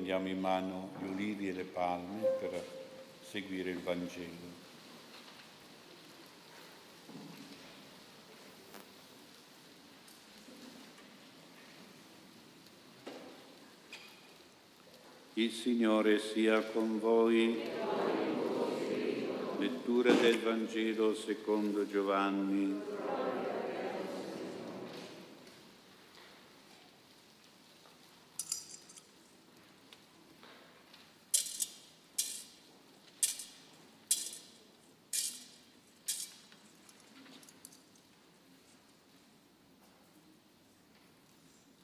prendiamo in mano gli ulivi e le palme per seguire il Vangelo. Il Signore sia con voi. Lettura del Vangelo secondo Giovanni.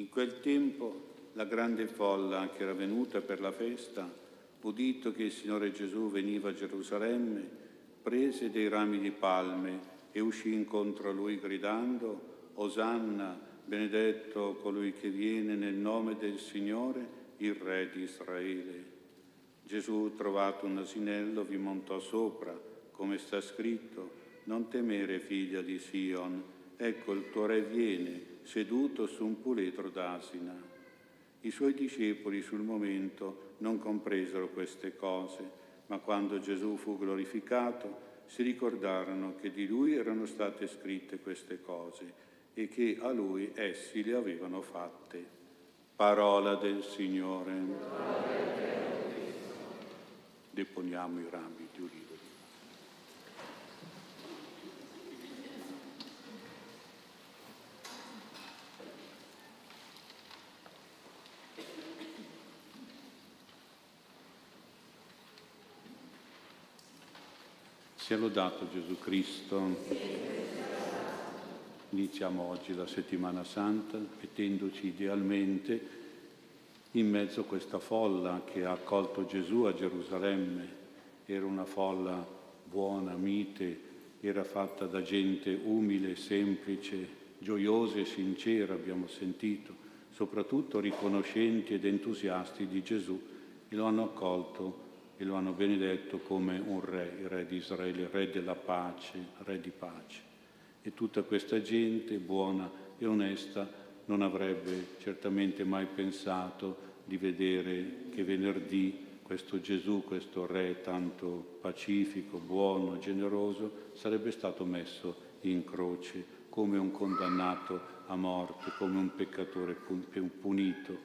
In quel tempo la grande folla che era venuta per la festa, udito che il Signore Gesù veniva a Gerusalemme, prese dei rami di palme e uscì incontro a lui gridando, Osanna, benedetto colui che viene nel nome del Signore, il Re di Israele. Gesù, trovato un asinello, vi montò sopra, come sta scritto, non temere figlia di Sion, ecco il tuo Re viene, seduto su un puledro d'asina. I suoi discepoli sul momento non compresero queste cose, ma quando Gesù fu glorificato si ricordarono che di lui erano state scritte queste cose e che a lui essi le avevano fatte. Parola del Signore. Deponiamo i rami di ulivo. Sia lodato Gesù Cristo. Iniziamo oggi la settimana santa mettendoci idealmente in mezzo a questa folla che ha accolto Gesù a Gerusalemme. Era una folla buona, mite, era fatta da gente umile, semplice, gioiosa e sincera, abbiamo sentito, soprattutto riconoscenti ed entusiasti di Gesù e lo hanno accolto e lo hanno benedetto come un re, il re di Israele, il re della pace, re di pace. E tutta questa gente buona e onesta non avrebbe certamente mai pensato di vedere che venerdì questo Gesù, questo re tanto pacifico, buono, generoso, sarebbe stato messo in croce come un condannato a morte, come un peccatore punito,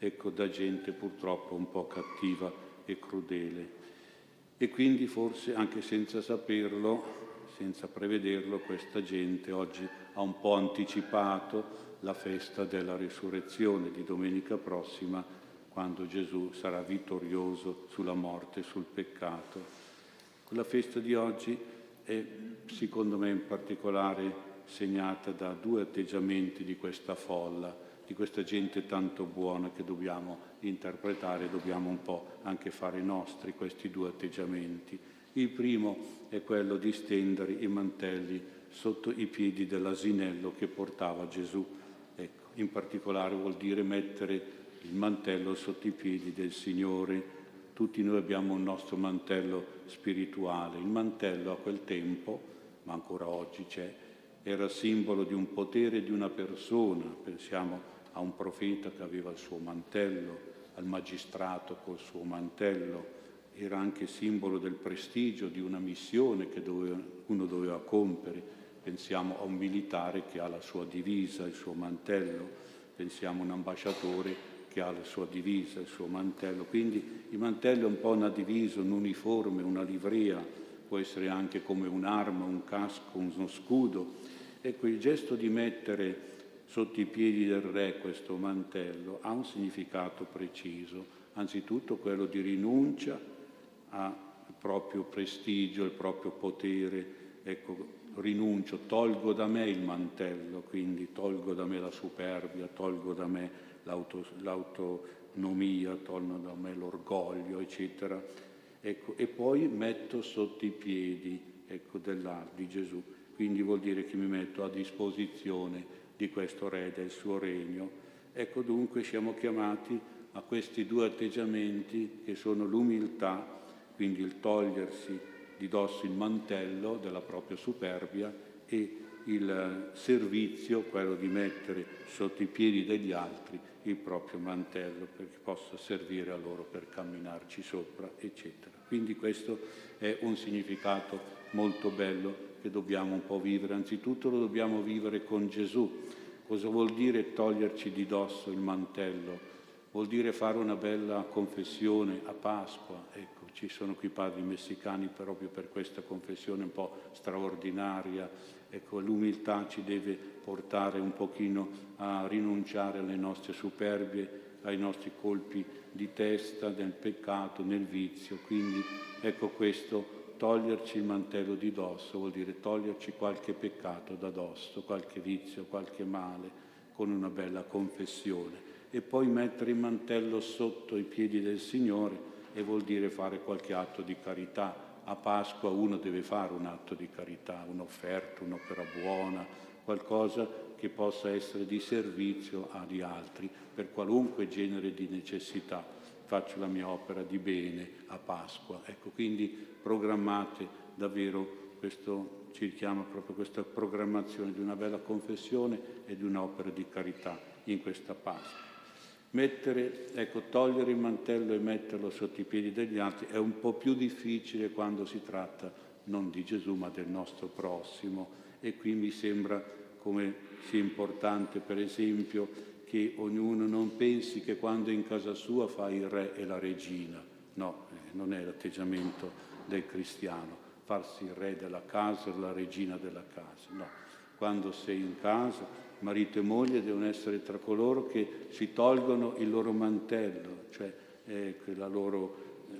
ecco da gente purtroppo un po' cattiva e crudele. E quindi forse anche senza saperlo, senza prevederlo, questa gente oggi ha un po' anticipato la festa della risurrezione di domenica prossima, quando Gesù sarà vittorioso sulla morte e sul peccato. Quella festa di oggi è, secondo me, in particolare segnata da due atteggiamenti di questa folla di questa gente tanto buona che dobbiamo interpretare, dobbiamo un po' anche fare nostri questi due atteggiamenti. Il primo è quello di stendere i mantelli sotto i piedi dell'asinello che portava Gesù. Ecco, in particolare vuol dire mettere il mantello sotto i piedi del Signore. Tutti noi abbiamo un nostro mantello spirituale. Il mantello a quel tempo, ma ancora oggi c'è, era simbolo di un potere di una persona. Pensiamo a un profeta che aveva il suo mantello, al magistrato col suo mantello, era anche simbolo del prestigio di una missione che doveva, uno doveva compiere. Pensiamo a un militare che ha la sua divisa, il suo mantello, pensiamo a un ambasciatore che ha la sua divisa, il suo mantello. Quindi il mantello è un po' una divisa, un uniforme, una livrea, può essere anche come un'arma, un casco, uno scudo. Ecco, il gesto di mettere sotto i piedi del re questo mantello ha un significato preciso, anzitutto quello di rinuncia al proprio prestigio, al proprio potere. Ecco, rinuncio, tolgo da me il mantello, quindi tolgo da me la superbia, tolgo da me l'auto, l'autonomia, tolgo da me l'orgoglio, eccetera. Ecco, e poi metto sotto i piedi ecco, di Gesù. Quindi vuol dire che mi metto a disposizione di questo Re del suo regno. Ecco dunque siamo chiamati a questi due atteggiamenti che sono l'umiltà, quindi il togliersi di dosso il mantello della propria superbia e il servizio, quello di mettere sotto i piedi degli altri il proprio mantello perché possa servire a loro per camminarci sopra, eccetera. Quindi questo è un significato molto bello che dobbiamo un po' vivere. Anzitutto lo dobbiamo vivere con Gesù. Cosa vuol dire toglierci di dosso il mantello? Vuol dire fare una bella confessione a Pasqua. Ecco, ci sono qui padri messicani proprio per questa confessione un po' straordinaria. Ecco, l'umiltà ci deve portare un pochino a rinunciare alle nostre superbie, ai nostri colpi di testa, nel peccato, nel vizio. Quindi ecco questo, toglierci il mantello di dosso vuol dire toglierci qualche peccato da dosso, qualche vizio, qualche male, con una bella confessione. E poi mettere il mantello sotto i piedi del Signore e vuol dire fare qualche atto di carità. A Pasqua uno deve fare un atto di carità, un'offerta, un'opera buona, qualcosa che possa essere di servizio agli altri per qualunque genere di necessità. Faccio la mia opera di bene a Pasqua. Ecco, quindi programmate davvero questo, ci richiama proprio questa programmazione di una bella confessione e di un'opera di carità in questa Pasqua. Mettere, ecco, togliere il mantello e metterlo sotto i piedi degli altri è un po' più difficile quando si tratta non di Gesù ma del nostro prossimo e qui mi sembra come sia importante, per esempio, che ognuno non pensi che quando in casa sua fa il re e la regina. No, eh, non è l'atteggiamento del cristiano, farsi il re della casa o la regina della casa. No, quando sei in casa, marito e moglie devono essere tra coloro che si tolgono il loro mantello, cioè eh, la loro, eh,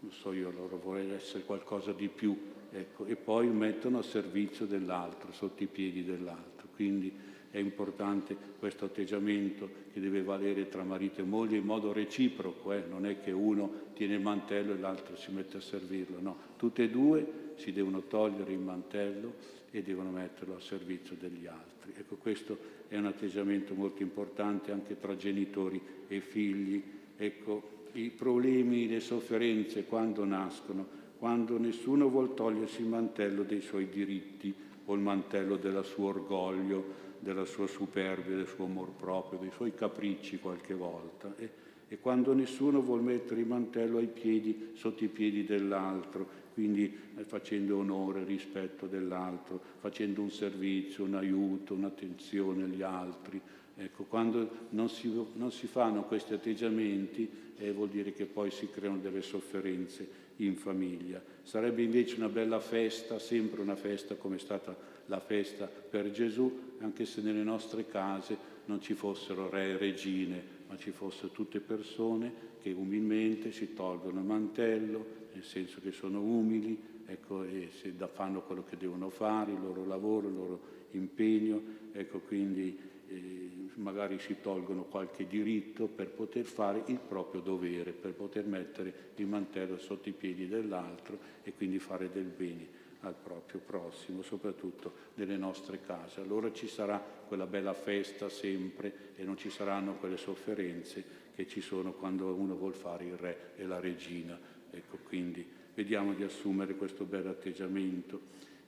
non so io, loro voler essere qualcosa di più, ecco, e poi mettono a servizio dell'altro, sotto i piedi dell'altro. Quindi è importante questo atteggiamento che deve valere tra marito e moglie in modo reciproco, eh? non è che uno tiene il mantello e l'altro si mette a servirlo, no, tutte e due si devono togliere il mantello e devono metterlo a servizio degli altri. Ecco, questo è un atteggiamento molto importante anche tra genitori e figli. Ecco, i problemi, le sofferenze quando nascono quando nessuno vuol togliersi il mantello dei suoi diritti o il mantello del suo orgoglio, della sua superbia, del suo amor proprio, dei suoi capricci qualche volta. E, e quando nessuno vuol mettere il mantello ai piedi, sotto i piedi dell'altro, quindi eh, facendo onore, rispetto dell'altro, facendo un servizio, un aiuto, un'attenzione agli altri. Ecco, quando non si, non si fanno questi atteggiamenti eh, vuol dire che poi si creano delle sofferenze in famiglia. Sarebbe invece una bella festa, sempre una festa come è stata la festa per Gesù, anche se nelle nostre case non ci fossero re e regine, ma ci fossero tutte persone che umilmente si tolgono il mantello, nel senso che sono umili, ecco, e fanno quello che devono fare, il loro lavoro, il loro impegno, ecco, quindi eh, magari si tolgono qualche diritto per poter fare il proprio dovere, per poter mettere il mantello sotto i piedi dell'altro e quindi fare del bene al proprio prossimo, soprattutto nelle nostre case. Allora ci sarà quella bella festa sempre e non ci saranno quelle sofferenze che ci sono quando uno vuol fare il re e la regina. Ecco, quindi vediamo di assumere questo bel atteggiamento.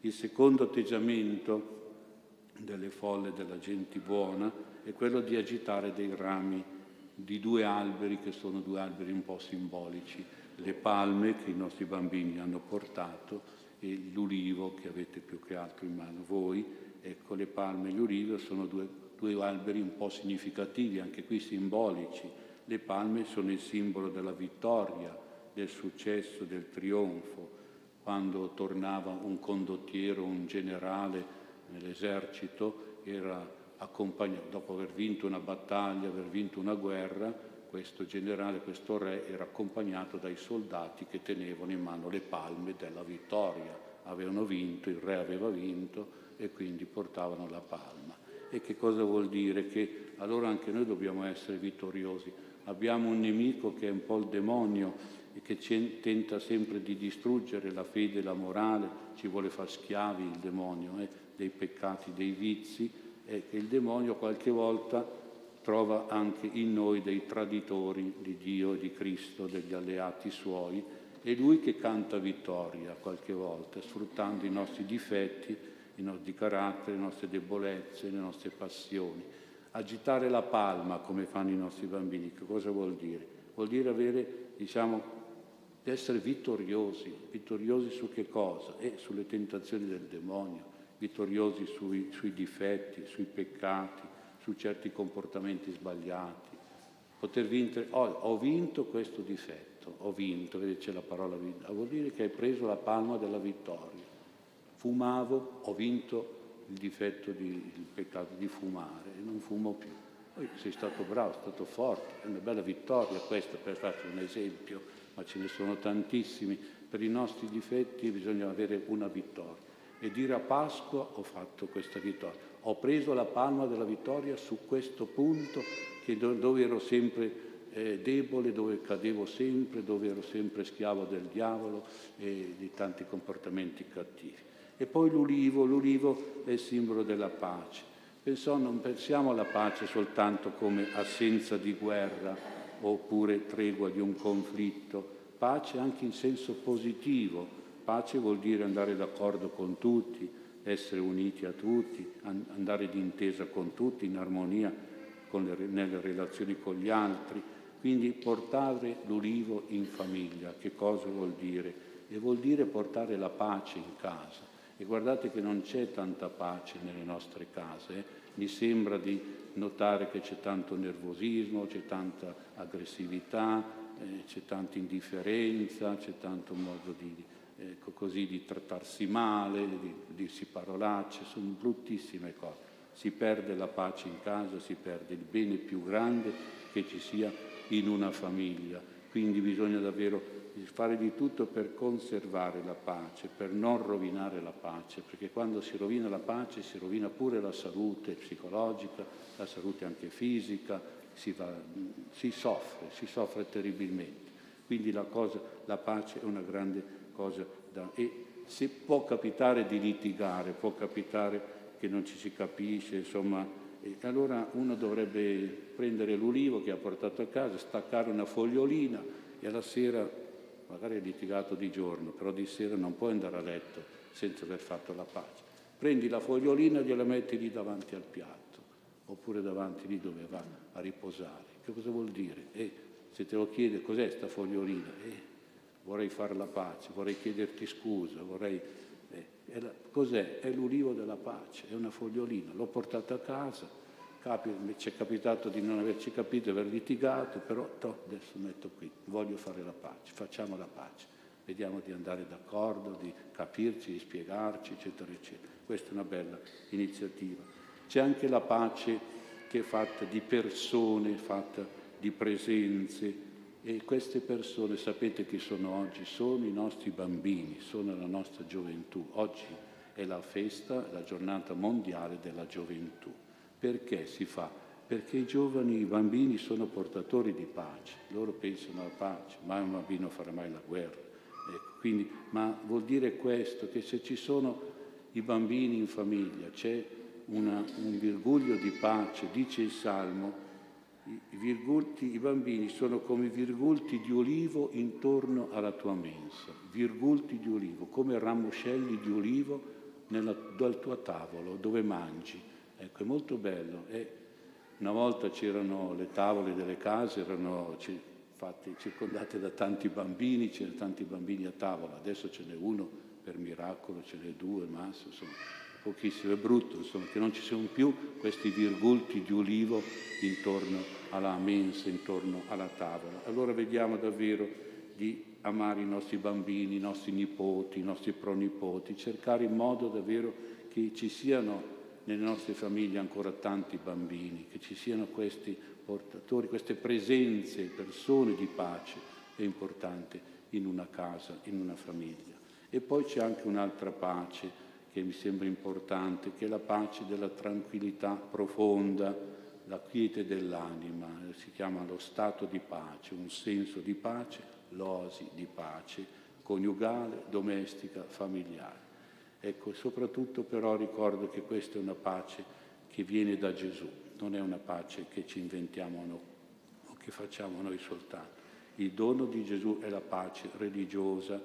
Il secondo atteggiamento delle folle della gente buona è quello di agitare dei rami di due alberi che sono due alberi un po' simbolici, le palme che i nostri bambini hanno portato l'ulivo che avete più che altro in mano voi. Ecco, le palme e l'ulivo sono due, due alberi un po' significativi, anche qui simbolici. Le palme sono il simbolo della vittoria, del successo, del trionfo. Quando tornava un condottiero, un generale nell'esercito era accompagnato, dopo aver vinto una battaglia, aver vinto una guerra, questo generale, questo re era accompagnato dai soldati che tenevano in mano le palme della vittoria. Avevano vinto, il re aveva vinto e quindi portavano la palma. E che cosa vuol dire? Che allora anche noi dobbiamo essere vittoriosi. Abbiamo un nemico che è un po' il demonio e che tenta sempre di distruggere la fede la morale, ci vuole far schiavi il demonio eh, dei peccati, dei vizi, e che il demonio qualche volta trova anche in noi dei traditori di Dio e di Cristo, degli alleati suoi, e lui che canta vittoria qualche volta, sfruttando i nostri difetti, i nostri caratteri, le nostre debolezze, le nostre passioni. Agitare la palma come fanno i nostri bambini, che cosa vuol dire? Vuol dire avere, diciamo, essere vittoriosi, vittoriosi su che cosa? Eh, sulle tentazioni del demonio, vittoriosi sui, sui difetti, sui peccati, su certi comportamenti sbagliati. Poter vincere, oh, ho vinto questo difetto, ho vinto, vedete c'è la parola vinto, vuol dire che hai preso la palma della vittoria. Fumavo, ho vinto il difetto, di, il peccato di fumare e non fumo più. Poi sei stato bravo, sei stato forte, è una bella vittoria questa per farti un esempio, ma ce ne sono tantissimi. Per i nostri difetti bisogna avere una vittoria. E dire a Pasqua ho fatto questa vittoria. Ho preso la palma della vittoria su questo punto dove ero sempre eh, debole, dove cadevo sempre, dove ero sempre schiavo del diavolo e di tanti comportamenti cattivi. E poi l'ulivo, l'ulivo è il simbolo della pace. Pensò, non pensiamo alla pace soltanto come assenza di guerra oppure tregua di un conflitto, pace anche in senso positivo. Pace vuol dire andare d'accordo con tutti, essere uniti a tutti, andare d'intesa con tutti, in armonia le, nelle relazioni con gli altri. Quindi portare l'ulivo in famiglia, che cosa vuol dire? E vuol dire portare la pace in casa. E guardate che non c'è tanta pace nelle nostre case. Eh? Mi sembra di notare che c'è tanto nervosismo, c'è tanta aggressività, eh, c'è tanta indifferenza, c'è tanto modo di, eh, così, di trattarsi male, di dirsi parolacce, sono bruttissime cose. Si perde la pace in casa, si perde il bene più grande che ci sia in una famiglia. Quindi bisogna davvero fare di tutto per conservare la pace, per non rovinare la pace, perché quando si rovina la pace si rovina pure la salute psicologica, la salute anche fisica, si, va, si soffre, si soffre terribilmente. Quindi la, cosa, la pace è una grande cosa da... E se può capitare di litigare, può capitare che non ci si capisce, insomma, allora uno dovrebbe prendere l'ulivo che ha portato a casa, staccare una fogliolina e alla sera magari hai litigato di giorno, però di sera non puoi andare a letto senza aver fatto la pace. Prendi la fogliolina e gliela metti lì davanti al piatto, oppure davanti lì dove va a riposare. Che cosa vuol dire? Eh, se te lo chiede cos'è sta fogliolina? Eh, vorrei fare la pace, vorrei chiederti scusa, vorrei... Eh, la... cos'è? È l'ulivo della pace, è una fogliolina. L'ho portata a casa, Capi, ci è capitato di non averci capito, aver litigato, però to, adesso metto qui, voglio fare la pace, facciamo la pace, vediamo di andare d'accordo, di capirci, di spiegarci, eccetera, eccetera. Questa è una bella iniziativa. C'è anche la pace che è fatta di persone, fatta di presenze, e queste persone, sapete chi sono oggi? Sono i nostri bambini, sono la nostra gioventù. Oggi è la festa, la giornata mondiale della gioventù. Perché si fa? Perché i giovani, i bambini sono portatori di pace, loro pensano alla pace, mai un bambino farà mai la guerra. Ecco, quindi, ma vuol dire questo, che se ci sono i bambini in famiglia, c'è una, un virguglio di pace, dice il Salmo, i, virgulti, i bambini sono come virgulti di olivo intorno alla tua mensa, virgulti di olivo, come ramoscelli di olivo nella, dal tuo tavolo dove mangi. Ecco, è molto bello. E una volta c'erano le tavole delle case, erano fatte, circondate da tanti bambini, c'erano tanti bambini a tavola, adesso ce n'è uno per miracolo, ce n'è due, massimo, insomma, pochissimo, è brutto, insomma, che non ci siano più questi virgulti di ulivo intorno alla mensa, intorno alla tavola. Allora vediamo davvero di amare i nostri bambini, i nostri nipoti, i nostri pronipoti, cercare in modo davvero che ci siano nelle nostre famiglie ancora tanti bambini, che ci siano questi portatori, queste presenze, persone di pace, è importante in una casa, in una famiglia. E poi c'è anche un'altra pace che mi sembra importante, che è la pace della tranquillità profonda, la quiete dell'anima, si chiama lo stato di pace, un senso di pace, l'oasi di pace, coniugale, domestica, familiare. Ecco, soprattutto però ricordo che questa è una pace che viene da Gesù, non è una pace che ci inventiamo noi o che facciamo noi soltanto. Il dono di Gesù è la pace religiosa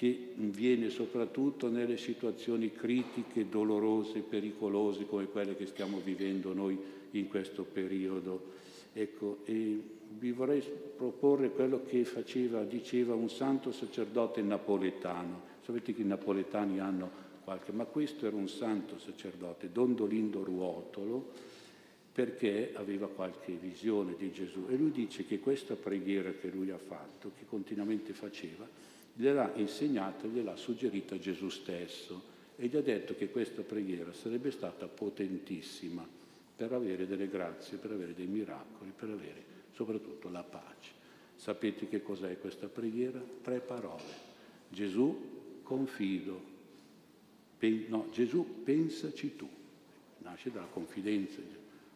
che viene soprattutto nelle situazioni critiche, dolorose, pericolose come quelle che stiamo vivendo noi in questo periodo. Ecco, vi vorrei proporre quello che faceva, diceva un santo sacerdote napoletano. Sapete che i napoletani hanno qualche, ma questo era un santo sacerdote, Dondolindo Ruotolo, perché aveva qualche visione di Gesù. E lui dice che questa preghiera che lui ha fatto, che continuamente faceva, gliel'ha insegnata, gliel'ha suggerita Gesù stesso e gli ha detto che questa preghiera sarebbe stata potentissima per avere delle grazie, per avere dei miracoli, per avere soprattutto la pace. Sapete che cos'è questa preghiera? Tre parole. Gesù, confido. No, Gesù, pensaci tu. Nasce dalla confidenza.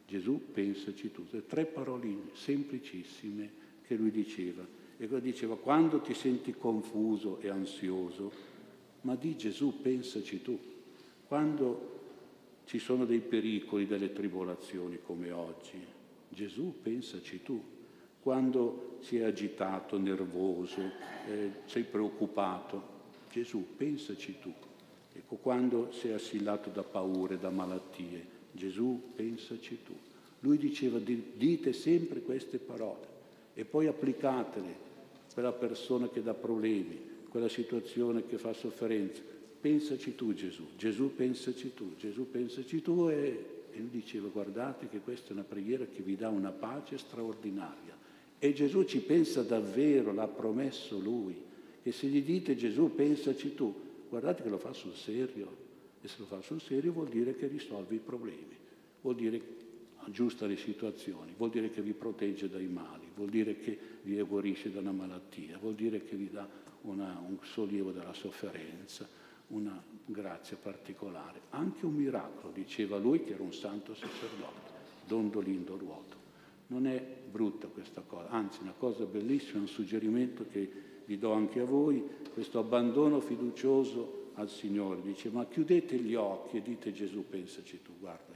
Gesù, pensaci tu. Tre paroline semplicissime che lui diceva. E lui diceva, quando ti senti confuso e ansioso, ma di Gesù, pensaci tu. Quando ci sono dei pericoli, delle tribolazioni come oggi, Gesù, pensaci tu. Quando sei agitato, nervoso, eh, sei preoccupato, Gesù, pensaci tu. Ecco, quando sei assillato da paure, da malattie, Gesù, pensaci tu. Lui diceva, dite sempre queste parole e poi applicatele quella persona che dà problemi, quella situazione che fa sofferenza. Pensaci tu Gesù, Gesù pensaci tu, Gesù pensaci tu e, e lui diceva guardate che questa è una preghiera che vi dà una pace straordinaria. E Gesù ci pensa davvero, l'ha promesso lui, che se gli dite Gesù pensaci tu, guardate che lo fa sul serio. E se lo fa sul serio vuol dire che risolve i problemi, vuol dire aggiusta le situazioni, vuol dire che vi protegge dai mali, vuol dire che vi guarisce da una malattia, vuol dire che vi dà una, un sollievo dalla sofferenza, una grazia particolare, anche un miracolo, diceva lui che era un santo sacerdote, Don Dolindo Ruoto. Non è brutta questa cosa, anzi una cosa bellissima, un suggerimento che vi do anche a voi, questo abbandono fiducioso al Signore, dice ma chiudete gli occhi e dite Gesù pensaci tu, guarda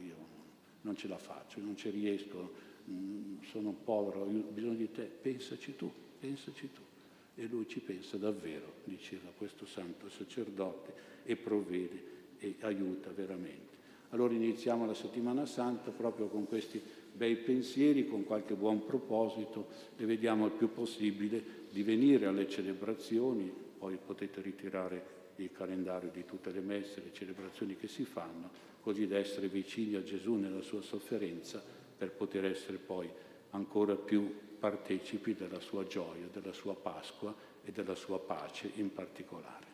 non ce la faccio, non ci riesco, mm, sono povero, ho bisogno di te, pensaci tu, pensaci tu. E lui ci pensa davvero, diceva questo santo sacerdote, e provvede e aiuta veramente. Allora iniziamo la settimana santa proprio con questi bei pensieri, con qualche buon proposito e vediamo il più possibile di venire alle celebrazioni, poi potete ritirare il calendario di tutte le messe, le celebrazioni che si fanno, così da essere vicini a Gesù nella sua sofferenza per poter essere poi ancora più partecipi della sua gioia, della sua Pasqua e della sua pace in particolare.